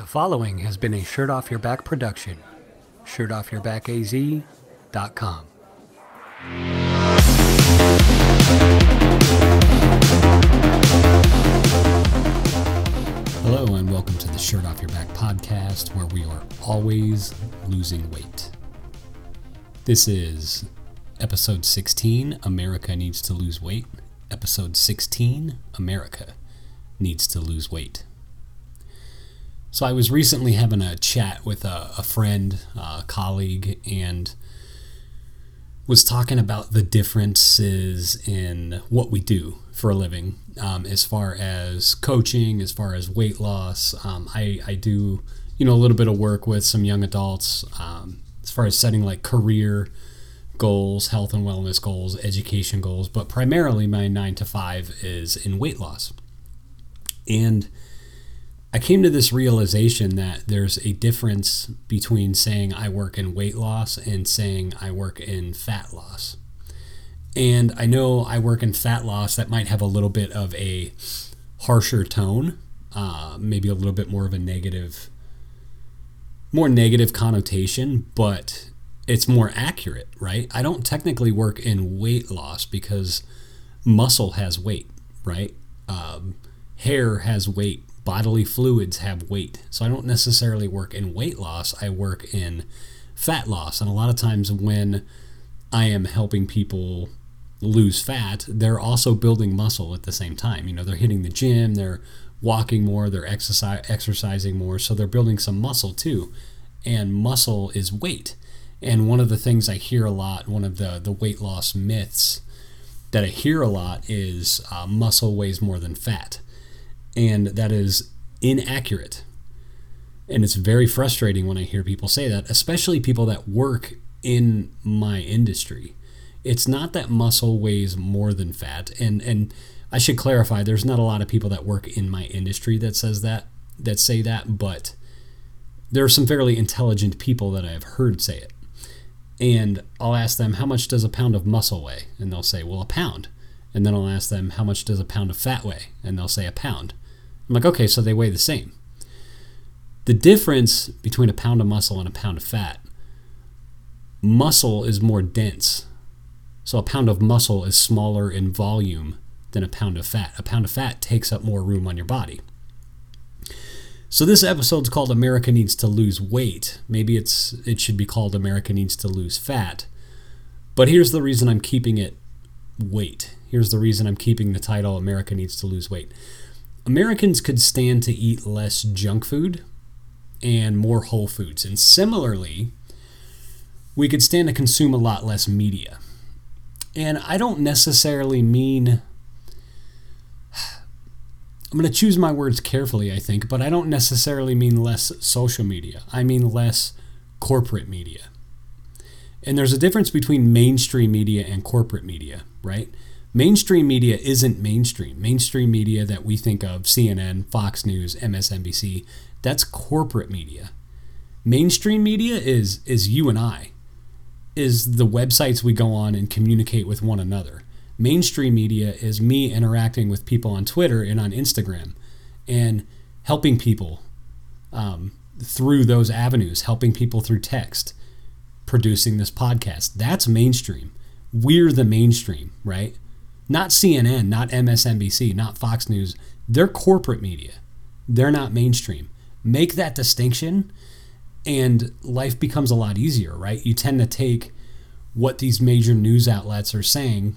The following has been a Shirt Off Your Back production. ShirtOffYourBackAZ.com. Hello, and welcome to the Shirt Off Your Back podcast, where we are always losing weight. This is episode 16 America Needs to Lose Weight. Episode 16 America Needs to Lose Weight. So I was recently having a chat with a, a friend, a colleague, and was talking about the differences in what we do for a living um, as far as coaching, as far as weight loss. Um, I, I do, you know, a little bit of work with some young adults um, as far as setting like career goals, health and wellness goals, education goals, but primarily my nine to five is in weight loss. And I came to this realization that there's a difference between saying I work in weight loss and saying I work in fat loss. And I know I work in fat loss, that might have a little bit of a harsher tone, uh, maybe a little bit more of a negative, more negative connotation, but it's more accurate, right? I don't technically work in weight loss because muscle has weight, right? Um, hair has weight bodily fluids have weight. So I don't necessarily work in weight loss, I work in fat loss. And a lot of times when I am helping people lose fat, they're also building muscle at the same time. You know, they're hitting the gym, they're walking more, they're exercise, exercising more, so they're building some muscle too. And muscle is weight. And one of the things I hear a lot, one of the, the weight loss myths that I hear a lot is uh, muscle weighs more than fat and that is inaccurate. And it's very frustrating when I hear people say that, especially people that work in my industry. It's not that muscle weighs more than fat, and and I should clarify, there's not a lot of people that work in my industry that says that that say that, but there are some fairly intelligent people that I have heard say it. And I'll ask them, how much does a pound of muscle weigh? And they'll say, well, a pound. And then I'll ask them, how much does a pound of fat weigh? And they'll say, a pound. I'm like, okay, so they weigh the same. The difference between a pound of muscle and a pound of fat muscle is more dense. So a pound of muscle is smaller in volume than a pound of fat. A pound of fat takes up more room on your body. So this episode's called America Needs to Lose Weight. Maybe it's it should be called America Needs to Lose Fat. But here's the reason I'm keeping it weight. Here's the reason I'm keeping the title America Needs to Lose Weight. Americans could stand to eat less junk food and more whole foods. And similarly, we could stand to consume a lot less media. And I don't necessarily mean. I'm going to choose my words carefully, I think, but I don't necessarily mean less social media. I mean less corporate media. And there's a difference between mainstream media and corporate media, right? Mainstream media isn't mainstream. Mainstream media that we think of, CNN, Fox News, MSNBC, that's corporate media. Mainstream media is is you and I. Is the websites we go on and communicate with one another. Mainstream media is me interacting with people on Twitter and on Instagram and helping people um, through those avenues, helping people through text, producing this podcast. That's mainstream. We're the mainstream, right? Not CNN, not MSNBC, not Fox News. They're corporate media. They're not mainstream. Make that distinction and life becomes a lot easier, right? You tend to take what these major news outlets are saying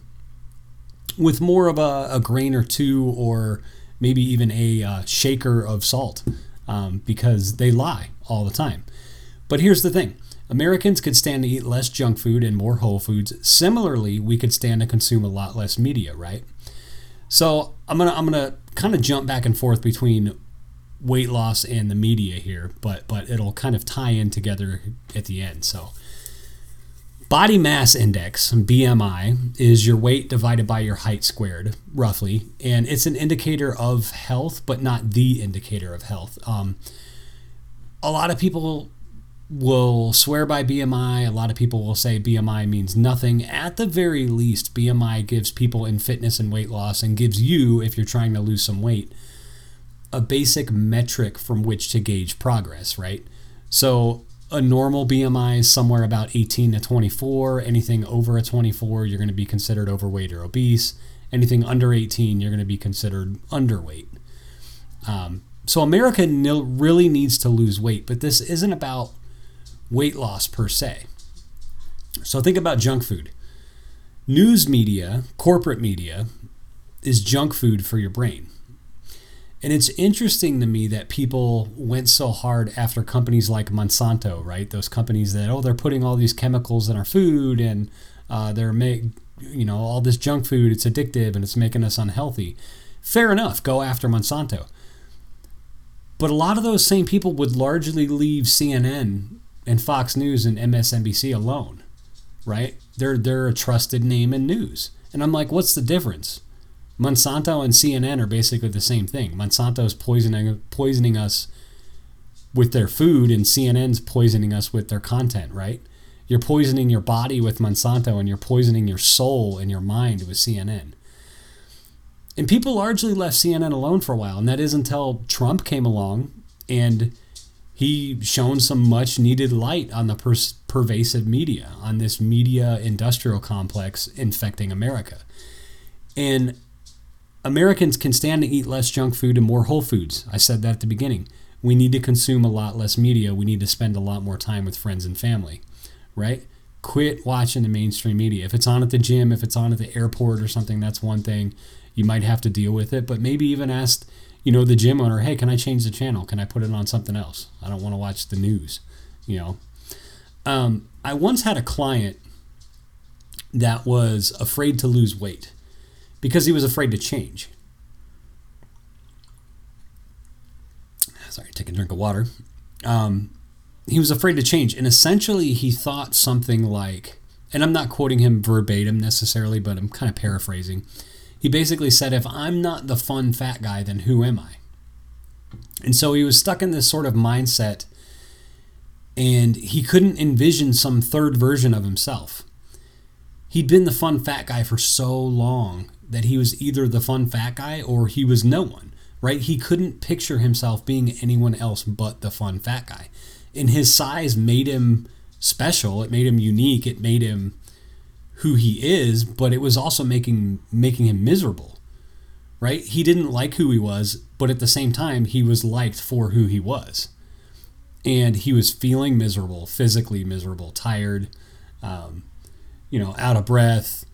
with more of a, a grain or two, or maybe even a uh, shaker of salt, um, because they lie all the time. But here's the thing Americans could stand to eat less junk food and more whole foods. Similarly, we could stand to consume a lot less media, right? So I'm gonna I'm gonna kind of jump back and forth between weight loss and the media here, but but it'll kind of tie in together at the end. So body mass index BMI is your weight divided by your height squared, roughly, and it's an indicator of health, but not the indicator of health. Um, a lot of people will swear by BMI. A lot of people will say BMI means nothing. At the very least, BMI gives people in fitness and weight loss and gives you, if you're trying to lose some weight, a basic metric from which to gauge progress, right? So a normal BMI is somewhere about 18 to 24. Anything over a 24, you're going to be considered overweight or obese. Anything under 18, you're going to be considered underweight. Um, so America really needs to lose weight, but this isn't about weight loss per se. So think about junk food. News media, corporate media, is junk food for your brain. And it's interesting to me that people went so hard after companies like Monsanto, right? Those companies that oh they're putting all these chemicals in our food and uh, they're make you know all this junk food. It's addictive and it's making us unhealthy. Fair enough, go after Monsanto. But a lot of those same people would largely leave CNN and Fox News and MSNBC alone, right? They're they're a trusted name in news, and I'm like, what's the difference? Monsanto and CNN are basically the same thing. Monsanto is poisoning poisoning us with their food, and CNN's poisoning us with their content. Right? You're poisoning your body with Monsanto, and you're poisoning your soul and your mind with CNN. And people largely left CNN alone for a while, and that is until Trump came along and he shone some much needed light on the per- pervasive media, on this media industrial complex infecting America. And Americans can stand to eat less junk food and more whole foods. I said that at the beginning. We need to consume a lot less media. We need to spend a lot more time with friends and family, right? Quit watching the mainstream media. If it's on at the gym, if it's on at the airport or something, that's one thing. You might have to deal with it, but maybe even ask, you know, the gym owner, hey, can I change the channel? Can I put it on something else? I don't want to watch the news, you know. Um, I once had a client that was afraid to lose weight because he was afraid to change. Sorry, take a drink of water. Um, he was afraid to change, and essentially he thought something like, and I'm not quoting him verbatim necessarily, but I'm kind of paraphrasing. He basically said, If I'm not the fun fat guy, then who am I? And so he was stuck in this sort of mindset, and he couldn't envision some third version of himself. He'd been the fun fat guy for so long that he was either the fun fat guy or he was no one, right? He couldn't picture himself being anyone else but the fun fat guy. And his size made him special, it made him unique, it made him who he is, but it was also making making him miserable. Right? He didn't like who he was, but at the same time he was liked for who he was. And he was feeling miserable, physically miserable, tired, um, you know, out of breath,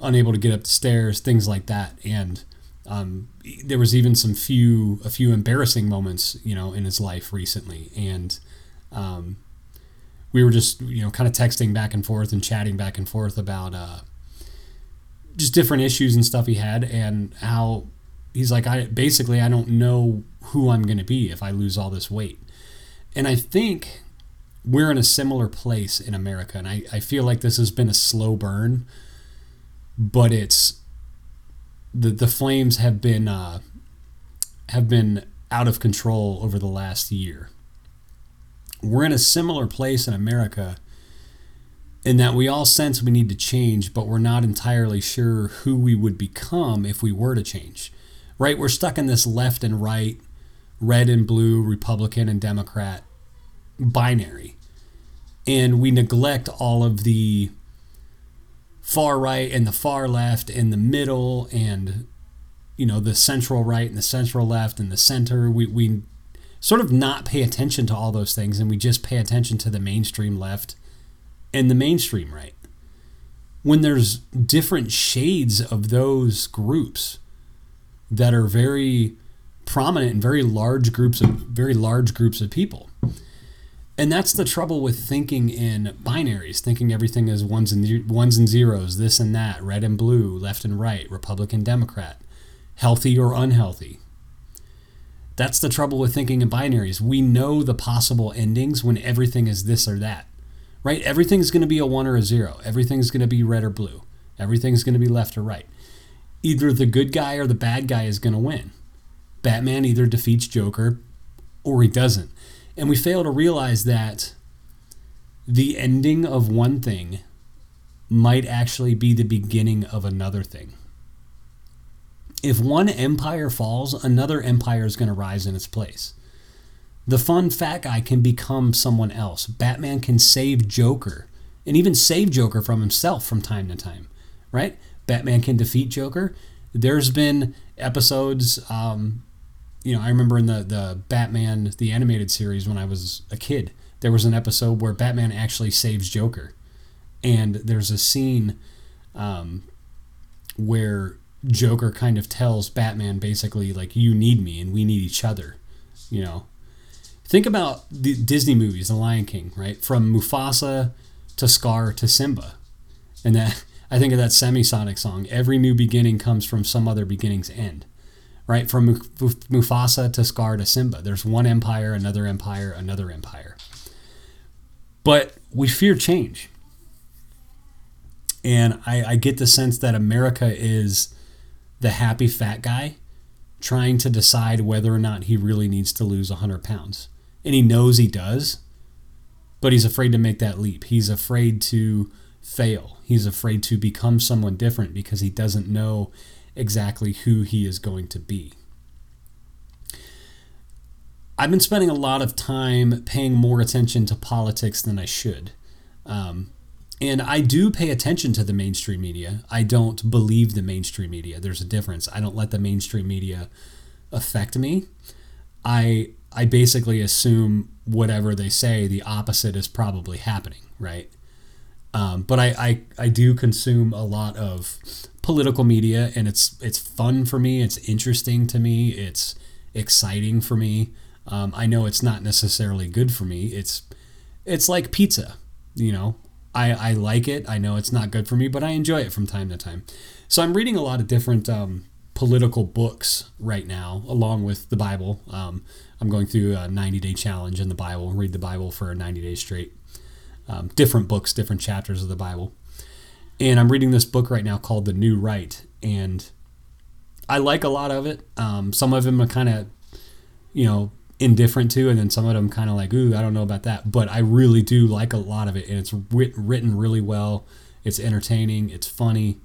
unable to get up the stairs, things like that. And um, there was even some few a few embarrassing moments, you know, in his life recently, and um, we were just you know kind of texting back and forth and chatting back and forth about uh, just different issues and stuff he had, and how he's like, I basically I don't know who I'm going to be if I lose all this weight, and I think we're in a similar place in America, and I, I feel like this has been a slow burn but it's the the flames have been uh, have been out of control over the last year. We're in a similar place in America in that we all sense we need to change, but we're not entirely sure who we would become if we were to change. Right? We're stuck in this left and right, red and blue, Republican and Democrat binary. And we neglect all of the far right and the far left and the middle and you know the central right and the central left and the center we, we sort of not pay attention to all those things and we just pay attention to the mainstream left and the mainstream right when there's different shades of those groups that are very prominent in very large groups of very large groups of people and that's the trouble with thinking in binaries, thinking everything is ones and ones and zeros, this and that, red and blue, left and right, Republican, Democrat, healthy or unhealthy. That's the trouble with thinking in binaries. We know the possible endings when everything is this or that. Right? Everything's going to be a 1 or a 0. Everything's going to be red or blue. Everything's going to be left or right. Either the good guy or the bad guy is going to win. Batman either defeats Joker or he doesn't and we fail to realize that the ending of one thing might actually be the beginning of another thing. If one empire falls, another empire is going to rise in its place. The fun fat guy can become someone else. Batman can save Joker and even save Joker from himself from time to time, right? Batman can defeat Joker. There's been episodes, um, you know, I remember in the, the Batman, the animated series when I was a kid, there was an episode where Batman actually saves Joker. And there's a scene um, where Joker kind of tells Batman basically, like, you need me and we need each other, you know. Think about the Disney movies, The Lion King, right? From Mufasa to Scar to Simba. And that I think of that Semisonic song. Every new beginning comes from some other beginning's end. Right? From Mufasa to Scar to Simba. There's one empire, another empire, another empire. But we fear change. And I, I get the sense that America is the happy fat guy trying to decide whether or not he really needs to lose 100 pounds. And he knows he does, but he's afraid to make that leap. He's afraid to fail. He's afraid to become someone different because he doesn't know exactly who he is going to be. I've been spending a lot of time paying more attention to politics than I should. Um, and I do pay attention to the mainstream media. I don't believe the mainstream media. There's a difference. I don't let the mainstream media affect me. I I basically assume whatever they say, the opposite is probably happening, right? Um, but I, I I do consume a lot of political media, and it's it's fun for me. It's interesting to me. It's exciting for me. Um, I know it's not necessarily good for me. It's it's like pizza, you know. I, I like it. I know it's not good for me, but I enjoy it from time to time. So I'm reading a lot of different um, political books right now, along with the Bible. Um, I'm going through a 90 day challenge in the Bible, read the Bible for 90 days straight. Um, different books, different chapters of the Bible. And I'm reading this book right now called The New Right. And I like a lot of it. Um, some of them are kind of, you know, indifferent to, and then some of them kind of like, ooh, I don't know about that. But I really do like a lot of it, and it's writ- written really well. It's entertaining. It's funny.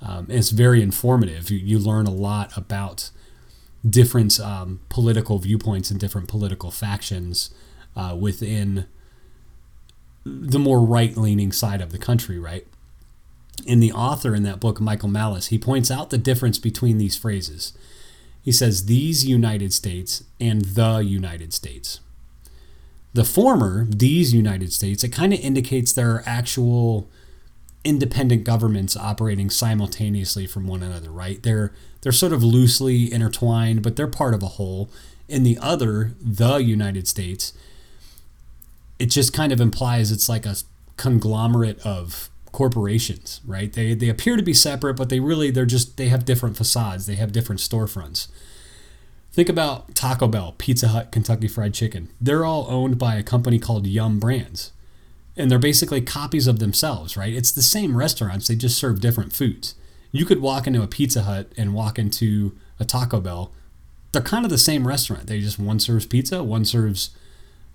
Um, it's very informative. You, you, learn a lot about different um, political viewpoints and different political factions uh, within the more right-leaning side of the country, right? In the author in that book, Michael Malice, he points out the difference between these phrases. He says these United States and the United States. The former, these United States, it kind of indicates there are actual independent governments operating simultaneously from one another, right? They're they're sort of loosely intertwined, but they're part of a whole. In the other, the United States, it just kind of implies it's like a conglomerate of corporations, right? They they appear to be separate, but they really they're just they have different facades, they have different storefronts. Think about Taco Bell, Pizza Hut, Kentucky Fried Chicken. They're all owned by a company called Yum Brands. And they're basically copies of themselves, right? It's the same restaurants, they just serve different foods. You could walk into a Pizza Hut and walk into a Taco Bell. They're kind of the same restaurant. They just one serves pizza, one serves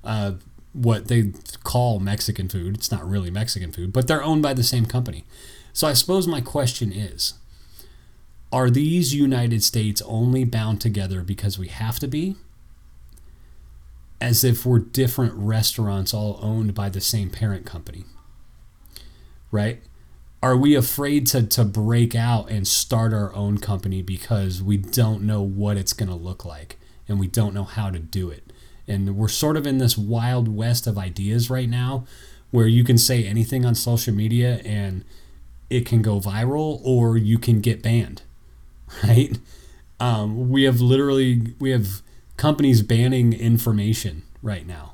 uh, what they call Mexican food. It's not really Mexican food, but they're owned by the same company. So I suppose my question is are these United States only bound together because we have to be? As if we're different restaurants all owned by the same parent company. Right? Are we afraid to, to break out and start our own company because we don't know what it's going to look like and we don't know how to do it? And we're sort of in this wild west of ideas right now where you can say anything on social media and it can go viral or you can get banned, right? Um, we have literally we have companies banning information right now,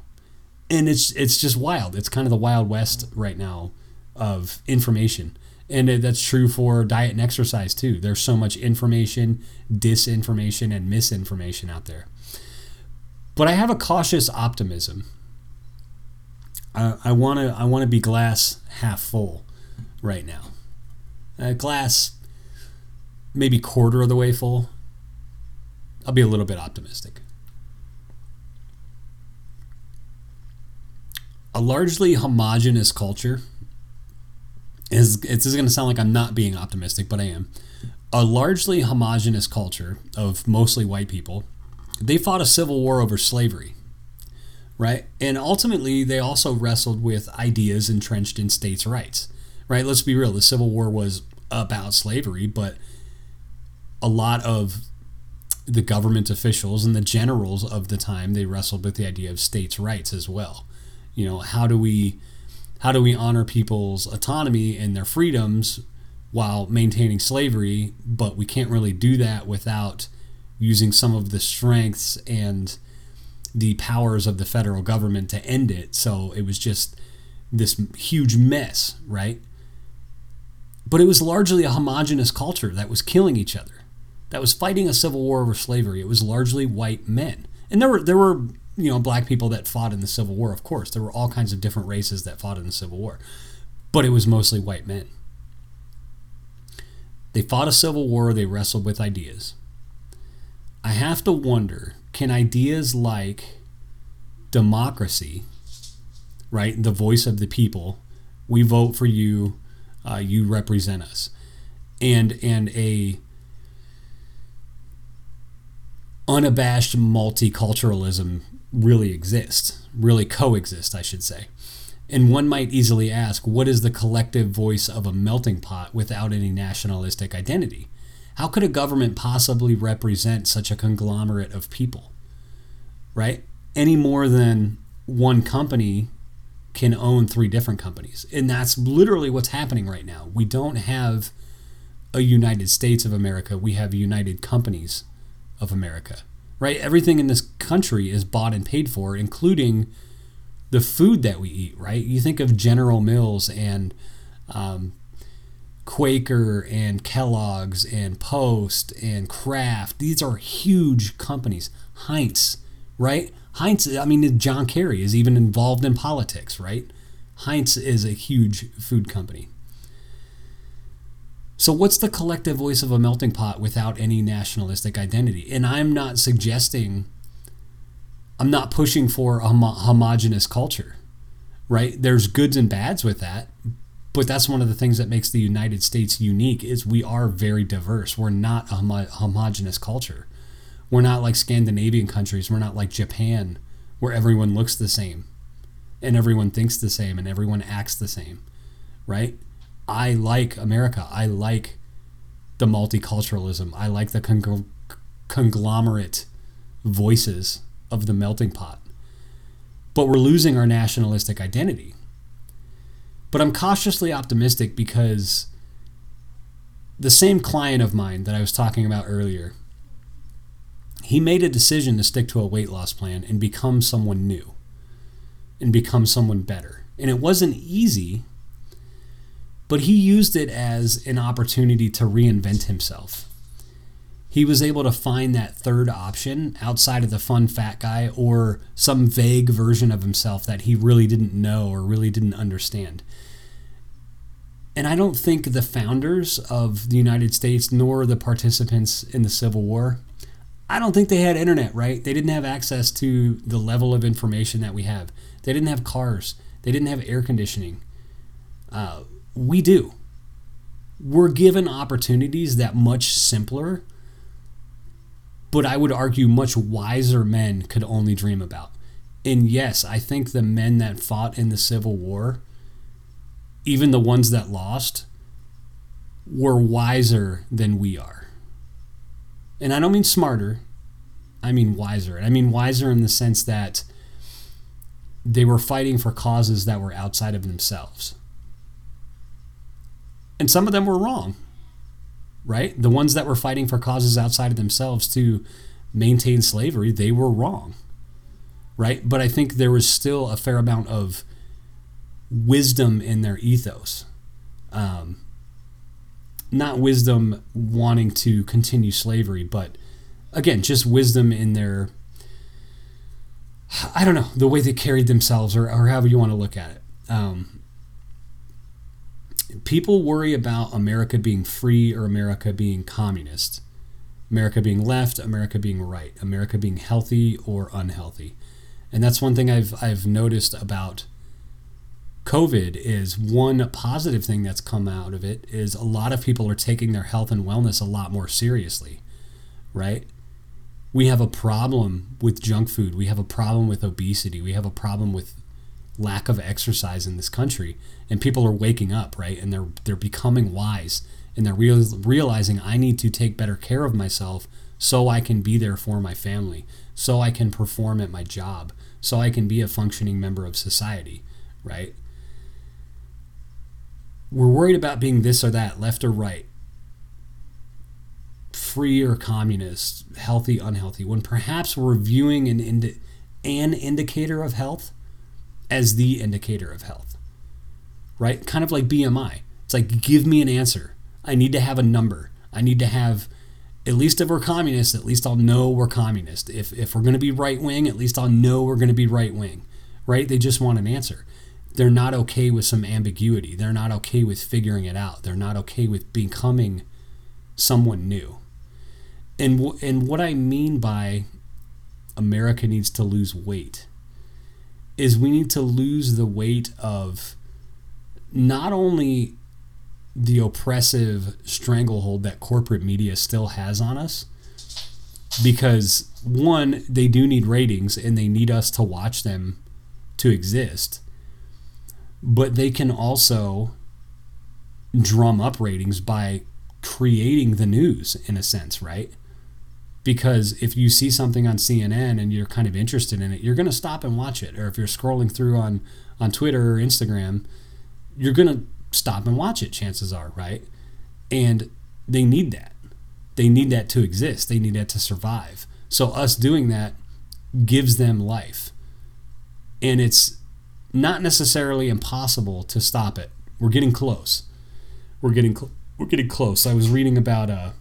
and it's it's just wild. It's kind of the wild west right now of information, and that's true for diet and exercise too. There's so much information, disinformation, and misinformation out there. But I have a cautious optimism. I want to I want to be glass half full right now. Uh, glass maybe quarter of the way full. I'll be a little bit optimistic. A largely homogenous culture is this is going to sound like I'm not being optimistic, but I am. a largely homogenous culture of mostly white people, they fought a civil war over slavery, right? And ultimately, they also wrestled with ideas entrenched in states' rights, right? Let's be real, the Civil War was about slavery, but a lot of the government officials and the generals of the time they wrestled with the idea of states' rights as well. You know, how do we how do we honor people's autonomy and their freedoms while maintaining slavery, but we can't really do that without using some of the strengths and the powers of the federal government to end it. So it was just this huge mess, right? But it was largely a homogenous culture that was killing each other, that was fighting a civil war over slavery. It was largely white men. And there were there were, you know, black people that fought in the Civil War, of course. There were all kinds of different races that fought in the Civil War. But it was mostly white men. They fought a civil war, they wrestled with ideas. I have to wonder can ideas like democracy, right, the voice of the people, we vote for you, uh, you represent us, and and a unabashed multiculturalism really exist, really coexist, I should say. And one might easily ask, what is the collective voice of a melting pot without any nationalistic identity? How could a government possibly represent such a conglomerate of people? Right? Any more than one company can own three different companies. And that's literally what's happening right now. We don't have a United States of America, we have United Companies of America. Right? Everything in this country is bought and paid for, including the food that we eat, right? You think of General Mills and um, Quaker and Kellogg's and Post and Kraft. These are huge companies. Heinz, right? Heinz, I mean, John Kerry is even involved in politics, right? Heinz is a huge food company. So, what's the collective voice of a melting pot without any nationalistic identity? And I'm not suggesting I'm not pushing for a homogenous culture, right? There's goods and bads with that, but that's one of the things that makes the United States unique is we are very diverse. We're not a homo- homogenous culture. We're not like Scandinavian countries. We're not like Japan, where everyone looks the same, and everyone thinks the same, and everyone acts the same, right? I like America. I like the multiculturalism. I like the con- conglomerate voices of the melting pot. But we're losing our nationalistic identity. But I'm cautiously optimistic because the same client of mine that I was talking about earlier, he made a decision to stick to a weight loss plan and become someone new and become someone better. And it wasn't easy, but he used it as an opportunity to reinvent himself he was able to find that third option outside of the fun fat guy or some vague version of himself that he really didn't know or really didn't understand. And I don't think the founders of the United States nor the participants in the Civil War, I don't think they had internet, right? They didn't have access to the level of information that we have. They didn't have cars. They didn't have air conditioning. Uh, we do. We're given opportunities that much simpler but I would argue much wiser men could only dream about. And yes, I think the men that fought in the Civil War, even the ones that lost, were wiser than we are. And I don't mean smarter, I mean wiser. I mean wiser in the sense that they were fighting for causes that were outside of themselves. And some of them were wrong right? The ones that were fighting for causes outside of themselves to maintain slavery, they were wrong, right? But I think there was still a fair amount of wisdom in their ethos. Um, not wisdom wanting to continue slavery, but again, just wisdom in their, I don't know, the way they carried themselves or, or however you want to look at it. Um, people worry about America being free or America being communist, America being left, America being right, America being healthy or unhealthy. And that's one thing I've, I've noticed about COVID is one positive thing that's come out of it is a lot of people are taking their health and wellness a lot more seriously, right? We have a problem with junk food. We have a problem with obesity. We have a problem with lack of exercise in this country, and people are waking up, right? And they're they're becoming wise, and they're real, realizing I need to take better care of myself so I can be there for my family, so I can perform at my job, so I can be a functioning member of society, right? We're worried about being this or that, left or right, free or communist, healthy, unhealthy, when perhaps we're viewing an, indi- an indicator of health as the indicator of health, right? Kind of like BMI. It's like, give me an answer. I need to have a number. I need to have, at least if we're communist, at least I'll know we're communist. If, if we're going to be right wing, at least I'll know we're going to be right wing, right? They just want an answer. They're not okay with some ambiguity. They're not okay with figuring it out. They're not okay with becoming someone new. And, w- and what I mean by America needs to lose weight is we need to lose the weight of not only the oppressive stranglehold that corporate media still has on us because one they do need ratings and they need us to watch them to exist but they can also drum up ratings by creating the news in a sense right because if you see something on CNN and you're kind of interested in it, you're going to stop and watch it. Or if you're scrolling through on on Twitter or Instagram, you're going to stop and watch it. Chances are, right? And they need that. They need that to exist. They need that to survive. So us doing that gives them life, and it's not necessarily impossible to stop it. We're getting close. We're getting cl- we're getting close. I was reading about uh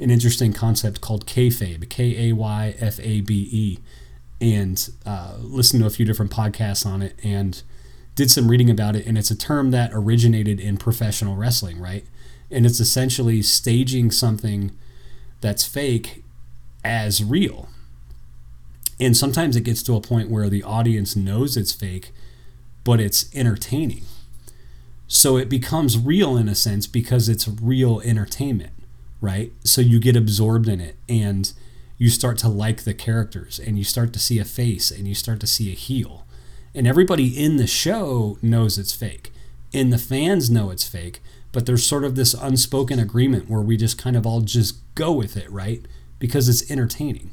an interesting concept called kayfabe, K A Y F A B E, and uh, listened to a few different podcasts on it and did some reading about it. And it's a term that originated in professional wrestling, right? And it's essentially staging something that's fake as real. And sometimes it gets to a point where the audience knows it's fake, but it's entertaining. So it becomes real in a sense because it's real entertainment right? So you get absorbed in it and you start to like the characters and you start to see a face and you start to see a heel. And everybody in the show knows it's fake. And the fans know it's fake, but there's sort of this unspoken agreement where we just kind of all just go with it, right? Because it's entertaining.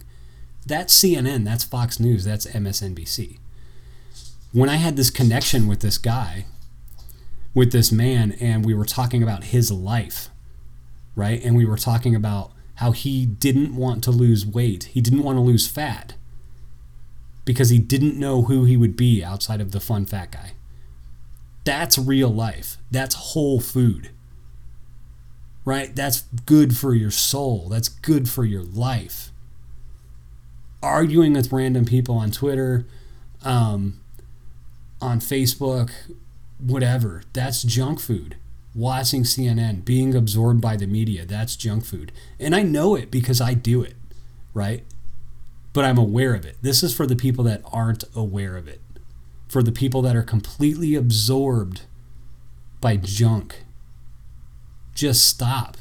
That's CNN, that's Fox News, that's MSNBC. When I had this connection with this guy, with this man, and we were talking about his life, right? And we were talking about how he didn't want to lose weight. He didn't want to lose fat because he didn't know who he would be outside of the fun fat guy. That's real life. That's whole food. Right? That's good for your soul. That's good for your life. Arguing with random people on Twitter, um, on Facebook, whatever, that's junk food watching CNN, being absorbed by the media. That's junk food. And I know it because I do it, right? But I'm aware of it. This is for the people that aren't aware of it, for the people that are completely absorbed by junk. Just stop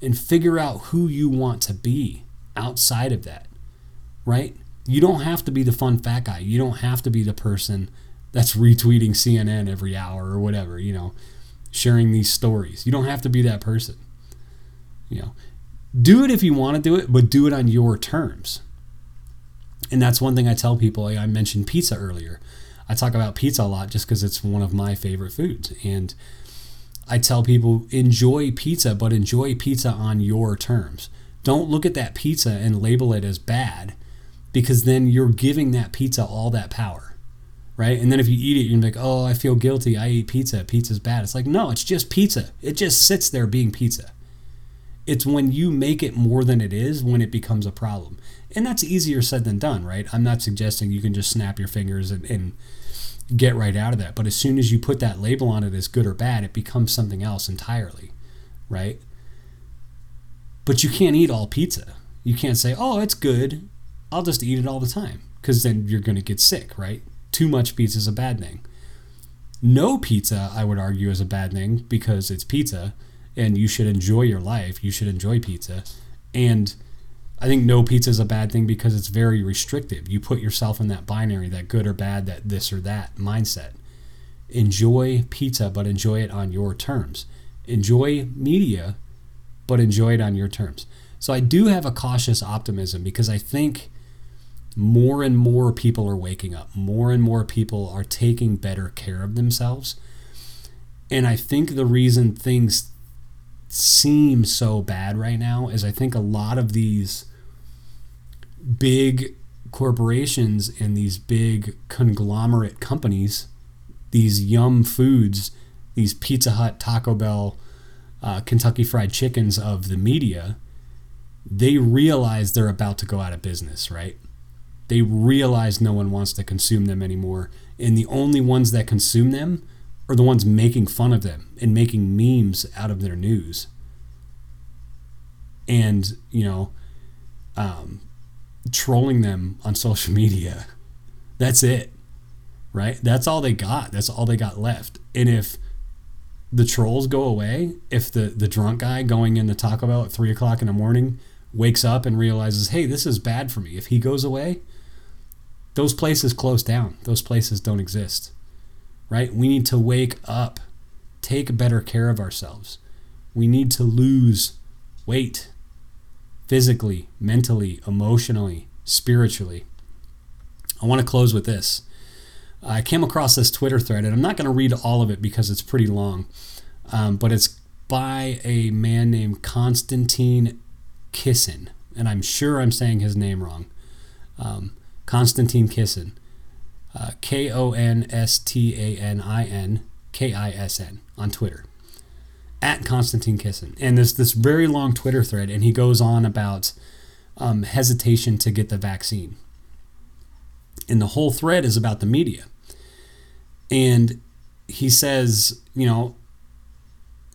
and figure out who you want to be outside of that, right? You don't have to be the fun fat guy. You don't have to be the person that's retweeting CNN every hour or whatever, you know sharing these stories. You don't have to be that person. You know, do it if you want to do it, but do it on your terms. And that's one thing I tell people. I mentioned pizza earlier. I talk about pizza a lot just because it's one of my favorite foods. And I tell people enjoy pizza, but enjoy pizza on your terms. Don't look at that pizza and label it as bad because then you're giving that pizza all that power right? And then if you eat it, you're gonna be like, oh, I feel guilty. I eat pizza. Pizza's bad. It's like, no, it's just pizza. It just sits there being pizza. It's when you make it more than it is when it becomes a problem. And that's easier said than done, right? I'm not suggesting you can just snap your fingers and, and get right out of that. But as soon as you put that label on it as good or bad, it becomes something else entirely, right? But you can't eat all pizza. You can't say, oh, it's good. I'll just eat it all the time because then you're going to get sick, right? Too much pizza is a bad thing. No pizza, I would argue, is a bad thing because it's pizza and you should enjoy your life. You should enjoy pizza. And I think no pizza is a bad thing because it's very restrictive. You put yourself in that binary, that good or bad, that this or that mindset. Enjoy pizza, but enjoy it on your terms. Enjoy media, but enjoy it on your terms. So I do have a cautious optimism because I think more and more people are waking up. More and more people are taking better care of themselves. And I think the reason things seem so bad right now is I think a lot of these big corporations and these big conglomerate companies, these Yum Foods, these Pizza Hut, Taco Bell, uh, Kentucky Fried Chickens of the media, they realize they're about to go out of business, right? They realize no one wants to consume them anymore. And the only ones that consume them are the ones making fun of them and making memes out of their news. And, you know, um, trolling them on social media. That's it. Right? That's all they got. That's all they got left. And if the trolls go away, if the, the drunk guy going in the Taco Bell at three o'clock in the morning wakes up and realizes, hey, this is bad for me, if he goes away, those places close down. Those places don't exist. Right? We need to wake up, take better care of ourselves. We need to lose weight physically, mentally, emotionally, spiritually. I want to close with this. I came across this Twitter thread, and I'm not going to read all of it because it's pretty long, um, but it's by a man named Konstantin Kisin, and I'm sure I'm saying his name wrong. Um, Konstantin Kisin, uh, K O N S T A N I N K I S N on Twitter at Konstantin Kisin. And there's this very long Twitter thread, and he goes on about um, hesitation to get the vaccine. And the whole thread is about the media. And he says, you know,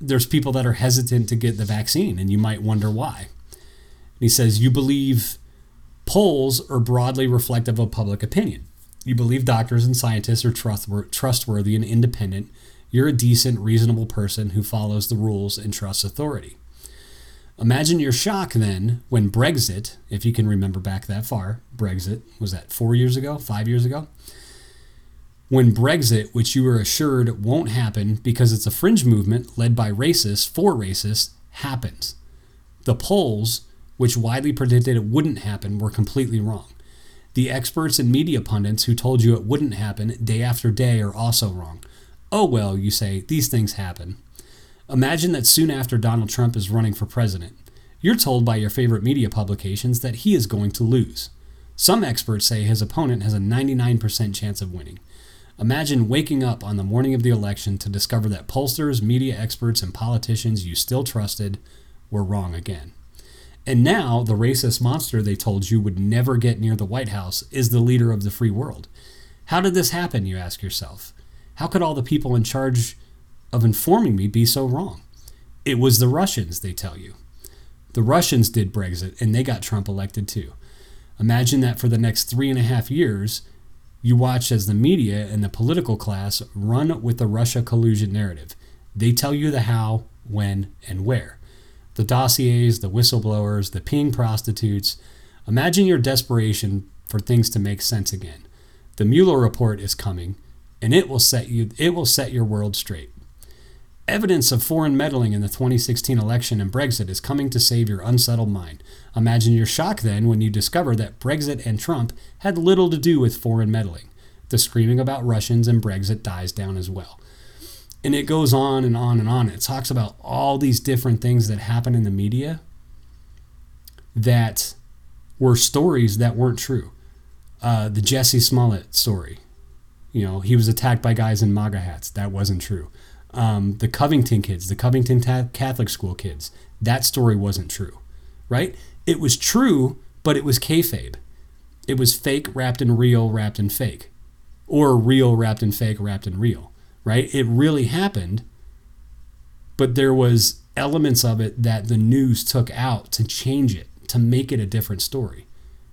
there's people that are hesitant to get the vaccine, and you might wonder why. And he says, you believe polls are broadly reflective of public opinion. You believe doctors and scientists are trustworthy and independent you're a decent, reasonable person who follows the rules and trusts authority. Imagine your shock then when Brexit, if you can remember back that far, Brexit, was that four years ago, five years ago? When Brexit, which you were assured won't happen because it's a fringe movement led by racists for racists, happens. The polls, which widely predicted it wouldn't happen, were completely wrong. The experts and media pundits who told you it wouldn't happen day after day are also wrong. Oh, well, you say, these things happen. Imagine that soon after Donald Trump is running for president, you're told by your favorite media publications that he is going to lose. Some experts say his opponent has a 99% chance of winning. Imagine waking up on the morning of the election to discover that pollsters, media experts, and politicians you still trusted were wrong again. And now, the racist monster they told you would never get near the White House is the leader of the free world. How did this happen, you ask yourself? How could all the people in charge of informing me be so wrong? It was the Russians, they tell you. The Russians did Brexit and they got Trump elected too. Imagine that for the next three and a half years, you watch as the media and the political class run with the Russia collusion narrative. They tell you the how, when, and where. The dossiers, the whistleblowers, the peeing prostitutes. Imagine your desperation for things to make sense again. The Mueller report is coming and it will set you it will set your world straight. Evidence of foreign meddling in the 2016 election and Brexit is coming to save your unsettled mind. Imagine your shock then when you discover that Brexit and Trump had little to do with foreign meddling. The screaming about Russians and Brexit dies down as well. And it goes on and on and on. It talks about all these different things that happen in the media that were stories that weren't true. Uh, the Jesse Smollett story, you know, he was attacked by guys in MAGA hats. That wasn't true. Um, the Covington kids, the Covington ta- Catholic school kids, that story wasn't true, right? It was true, but it was kayfabe. It was fake wrapped in real, wrapped in fake, or real wrapped in fake, wrapped in real, right? It really happened, but there was elements of it that the news took out to change it, to make it a different story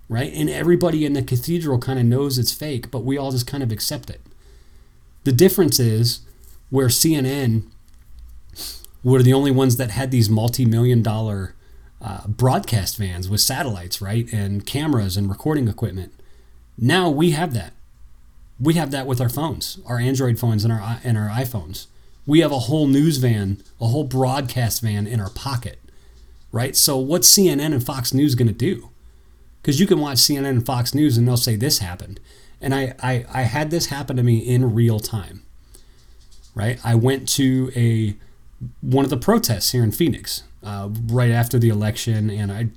right? And everybody in the cathedral kind of knows it's fake, but we all just kind of accept it. The difference is where CNN were the only ones that had these multi-million dollar uh, broadcast vans with satellites, right, and cameras and recording equipment. Now we have that. We have that with our phones, our Android phones and our and our iPhones. We have a whole news van, a whole broadcast van in our pocket, right? So what's CNN and Fox News going to do? Because you can watch CNN and Fox News and they'll say this happened, and I, I I had this happen to me in real time, right? I went to a one of the protests here in Phoenix uh, right after the election, and I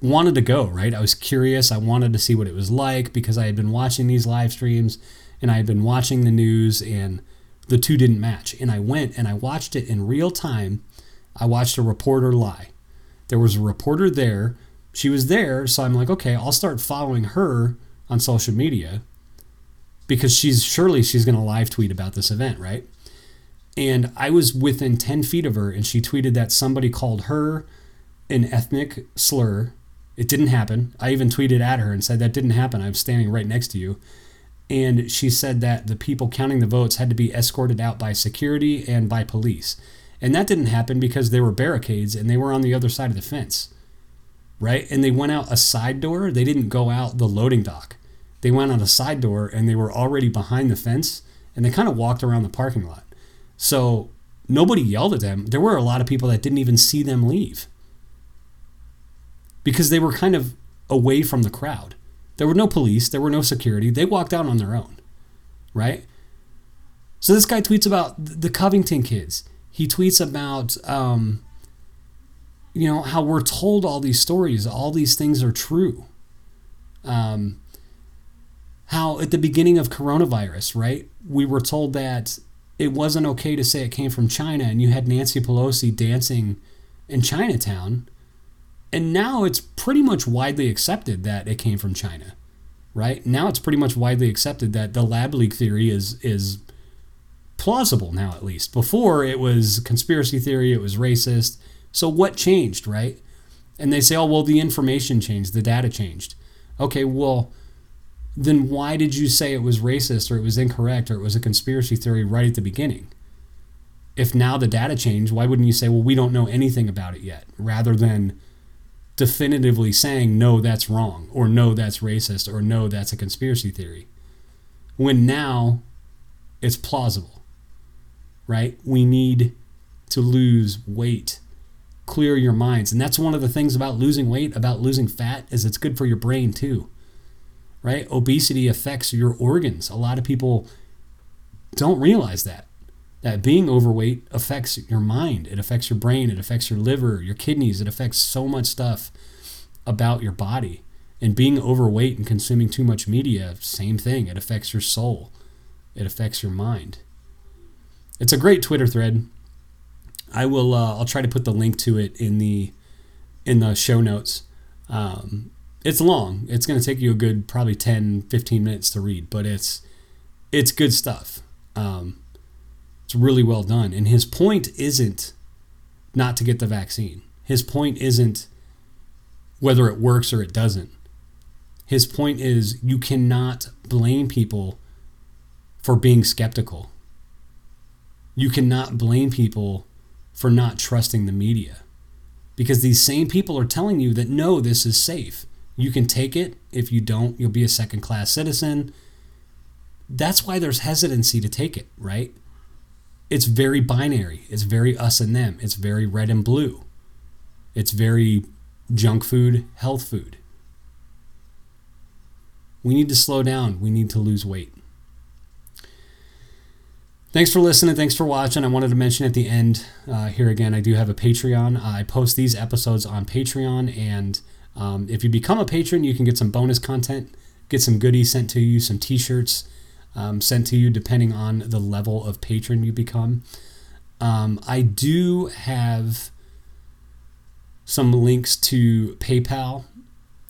wanted to go. Right, I was curious. I wanted to see what it was like because I had been watching these live streams and I had been watching the news, and the two didn't match. And I went and I watched it in real time. I watched a reporter lie. There was a reporter there. She was there, so I'm like, okay, I'll start following her on social media because she's surely she's going to live tweet about this event, right? And I was within 10 feet of her, and she tweeted that somebody called her an ethnic slur. It didn't happen. I even tweeted at her and said, That didn't happen. I'm standing right next to you. And she said that the people counting the votes had to be escorted out by security and by police. And that didn't happen because there were barricades and they were on the other side of the fence. Right? And they went out a side door. They didn't go out the loading dock. They went out a side door and they were already behind the fence and they kind of walked around the parking lot. So nobody yelled at them. There were a lot of people that didn't even see them leave because they were kind of away from the crowd. There were no police, there were no security. They walked out on their own, right? So this guy tweets about the Covington kids. He tweets about, um, you know, how we're told all these stories, all these things are true. Um, how at the beginning of coronavirus, right, we were told that it wasn't okay to say it came from China, and you had Nancy Pelosi dancing in Chinatown. And now it's pretty much widely accepted that it came from China, right? Now it's pretty much widely accepted that the lab leak theory is is plausible now at least. Before it was conspiracy theory, it was racist. So what changed, right? And they say, "Oh, well, the information changed, the data changed." Okay, well, then why did you say it was racist or it was incorrect or it was a conspiracy theory right at the beginning? If now the data changed, why wouldn't you say, well, we don't know anything about it yet, rather than definitively saying, no, that's wrong, or no, that's racist, or no, that's a conspiracy theory? When now it's plausible, right? We need to lose weight clear your minds and that's one of the things about losing weight about losing fat is it's good for your brain too right? Obesity affects your organs. A lot of people don't realize that. That being overweight affects your mind, it affects your brain, it affects your liver, your kidneys, it affects so much stuff about your body. And being overweight and consuming too much media, same thing. It affects your soul, it affects your mind. It's a great Twitter thread. I will. Uh, I'll try to put the link to it in the in the show notes. Um, it's long. It's going to take you a good probably 10, 15 minutes to read, but it's it's good stuff. Um, it's really well done. And his point isn't not to get the vaccine. His point isn't whether it works or it doesn't. His point is you cannot blame people for being skeptical. You cannot blame people for not trusting the media because these same people are telling you that no, this is safe. You can take it. If you don't, you'll be a second class citizen. That's why there's hesitancy to take it, right? It's very binary. It's very us and them. It's very red and blue. It's very junk food, health food. We need to slow down. We need to lose weight. Thanks for listening. Thanks for watching. I wanted to mention at the end uh, here again, I do have a Patreon. I post these episodes on Patreon and um, if you become a patron, you can get some bonus content, get some goodies sent to you, some t shirts um, sent to you, depending on the level of patron you become. Um, I do have some links to PayPal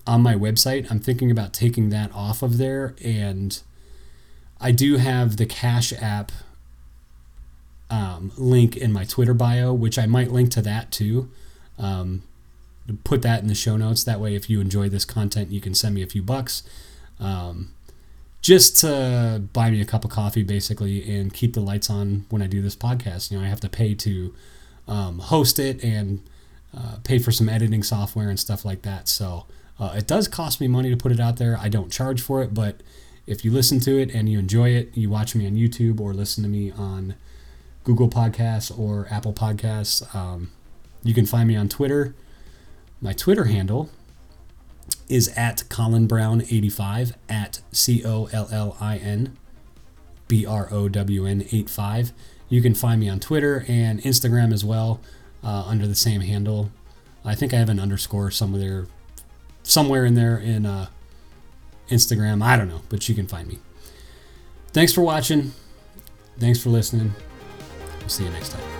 on my website. I'm thinking about taking that off of there. And I do have the Cash App um, link in my Twitter bio, which I might link to that too. Um, put that in the show notes. That way, if you enjoy this content, you can send me a few bucks. Um, just to buy me a cup of coffee, basically, and keep the lights on when I do this podcast. You know, I have to pay to um, host it and uh, pay for some editing software and stuff like that. So uh, it does cost me money to put it out there. I don't charge for it, but if you listen to it and you enjoy it, you watch me on YouTube or listen to me on Google Podcasts or Apple Podcasts. Um, you can find me on Twitter. My Twitter handle is at Collin Brown 85 at C O L L I N B R O W N 85. You can find me on Twitter and Instagram as well uh, under the same handle. I think I have an underscore somewhere, somewhere in there in uh, Instagram. I don't know, but you can find me. Thanks for watching. Thanks for listening. We'll see you next time.